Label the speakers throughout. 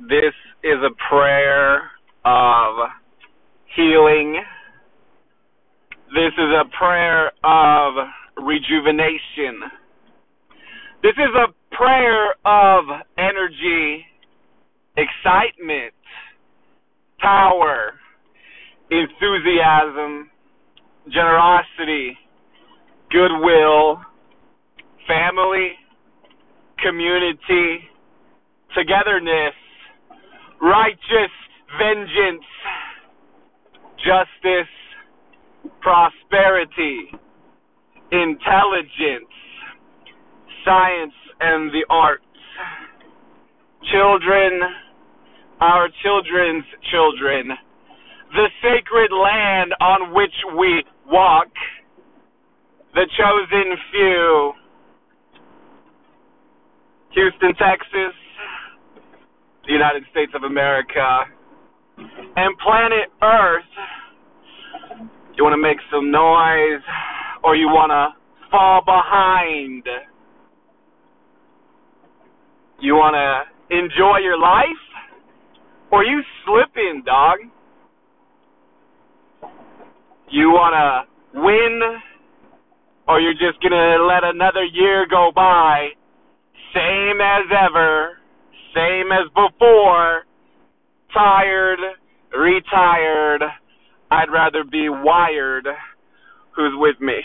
Speaker 1: This is a prayer of healing. This is a prayer of rejuvenation. This is a prayer of energy, excitement, power, enthusiasm, generosity, goodwill, family, community, togetherness, righteous vengeance, justice, prosperity, intelligence, science and the arts, children, our children's children, the sacred land on which we walk, the chosen few, Houston, Texas, the United States of America, and planet Earth. You want to make some noise or you want to fall behind? You want to enjoy your life or you slipping, dog? You want to win or you're just going to let another year go by same as ever, same as before, tired, retired, I'd rather be wired. Who's with me?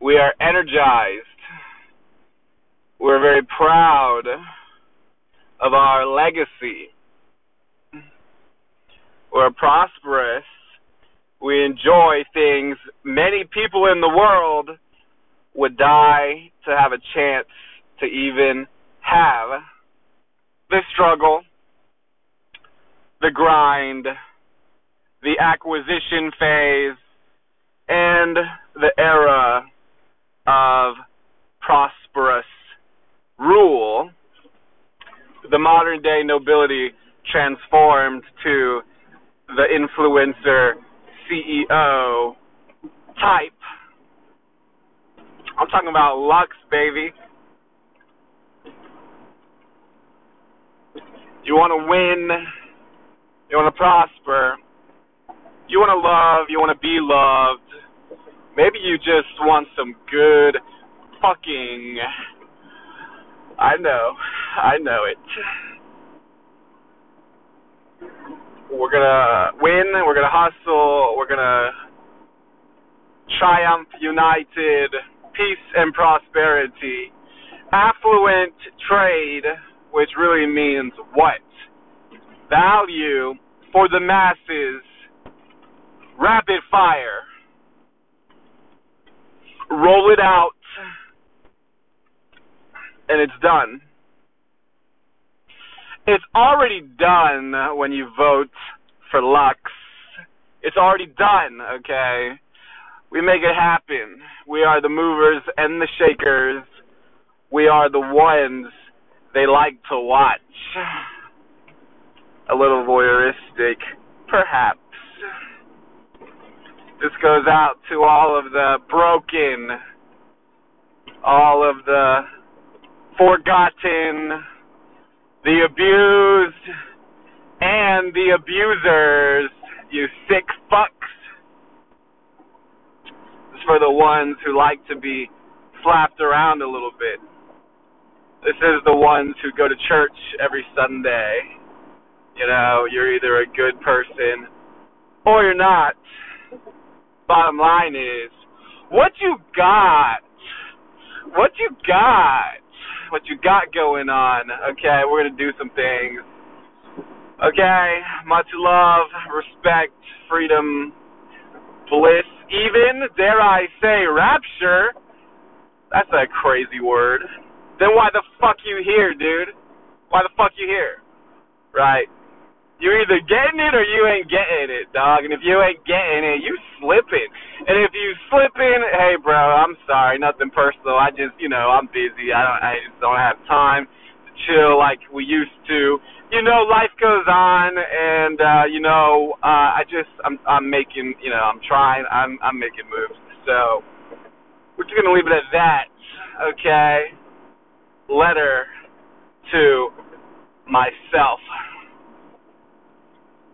Speaker 1: We are energized. We're very proud of our legacy. We're prosperous. We enjoy things many people in the world would die to have a chance to even have the struggle, the grind, the acquisition phase, and the era of prosperous rule. The modern day nobility transformed to the influencer CEO type I'm talking about Lux, baby. You want to win. You want to prosper. You want to love. You want to be loved. Maybe you just want some good fucking. I know. I know it. We're gonna win. We're gonna hustle. We're gonna triumph united peace and prosperity. Affluent trade, which really means what? Value for the masses. Rapid fire. Roll it out. And it's done. It's already done when you vote for Lux. It's already done, okay? We make it happen. We are the movers and the shakers. We are the ones they like to watch. A little voyeuristic, perhaps. This goes out to all of the broken, all of the forgotten, the abused, and the abusers, you sick fucks This for the ones who like to be slapped around a little bit. This is the ones who go to church every Sunday. You know, you're either a good person or you're not. Bottom line is, what you got? What you got? What you got going on? Okay, we're gonna do some things. Okay, much love, respect, freedom, bliss, even, dare I say, rapture. That's a crazy word. Then why the fuck you here, dude? Why the fuck you here? Right? You're either getting it or you ain't getting it, dog. And if you ain't getting it, you slipping. And if you slipping, hey, bro, I'm sorry, nothing personal. I just, you know, I'm busy. I don't, I just don't have time to chill like we used to you know, life goes on, and uh, you know, uh, I just I'm I'm making you know I'm trying I'm I'm making moves. So we're just gonna leave it at that. Okay letter to myself.